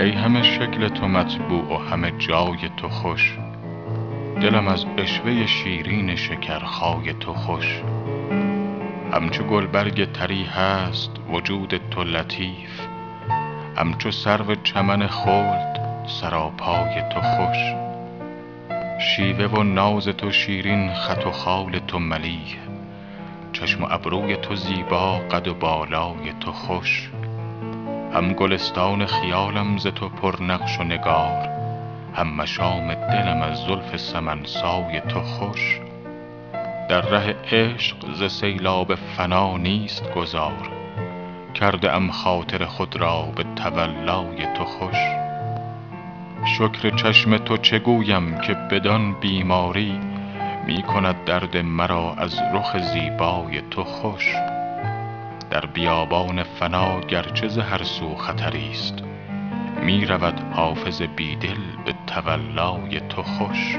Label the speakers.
Speaker 1: ای همه شکل تو مطبوع و همه جای تو خوش. دلم از عشوه شیرین شکرخای تو خوش. همچو گلبرگ طری هست وجود تو لطیف. همچو سرو چمن خلد سراپای تو خوش. شیوه و ناز تو شیرین خط و خال تو ملیح. چشم و ابروی تو زیبا قد و بالای تو خوش. هم گلستان خیالم ز تو پرنقش و نگار هم مشام دلم از زلف سمن سای تو خوش. در ره عشق ز سیلاب فنا نیست گذار کرده ام خاطر خود را به تولای تو خوش. شکر چشم تو چه گویم که بدان بیماری می کند درد مرا از رخ زیبای تو خوش. در بیابان فنا گرچه ز هر سو خطری ست می رود حافظ بی دل به تولای تو خوش.